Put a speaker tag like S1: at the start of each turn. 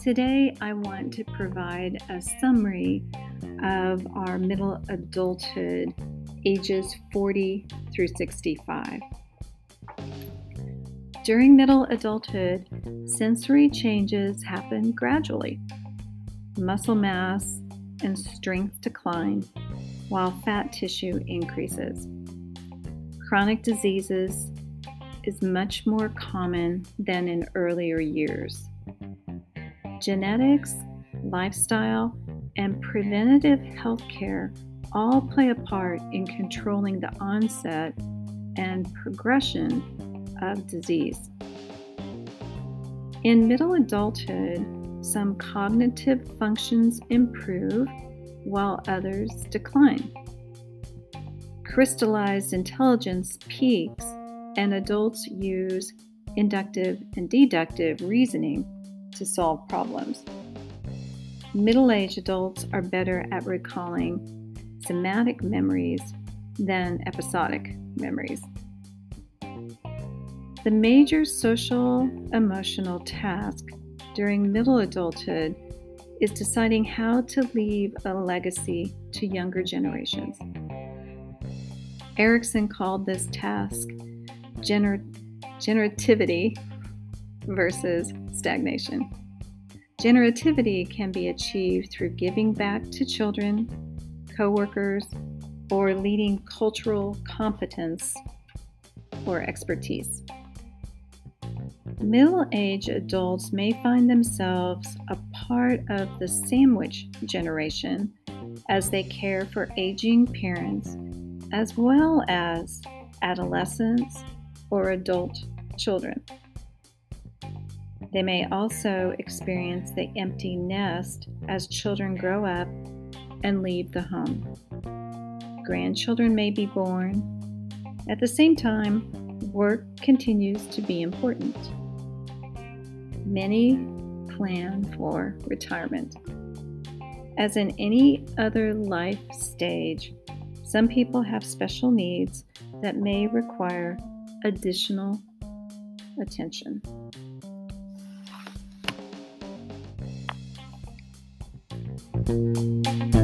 S1: Today, I want to provide a summary of our middle adulthood ages 40 through 65. During middle adulthood, sensory changes happen gradually. Muscle mass and strength decline while fat tissue increases. Chronic diseases is much more common than in earlier years. Genetics, lifestyle, and preventative health care all play a part in controlling the onset and progression of disease. In middle adulthood, some cognitive functions improve while others decline. Crystallized intelligence peaks, and adults use inductive and deductive reasoning to solve problems. Middle aged adults are better at recalling somatic memories than episodic memories. The major social emotional task during middle adulthood is deciding how to leave a legacy to younger generations. Erikson called this task gener- generativity versus stagnation. Generativity can be achieved through giving back to children, coworkers, or leading cultural competence or expertise. Middle aged adults may find themselves a part of the sandwich generation as they care for aging parents as well as adolescents or adult children. They may also experience the empty nest as children grow up and leave the home. Grandchildren may be born. At the same time, work continues to be important. Many plan for retirement. As in any other life stage, some people have special needs that may require additional attention. Música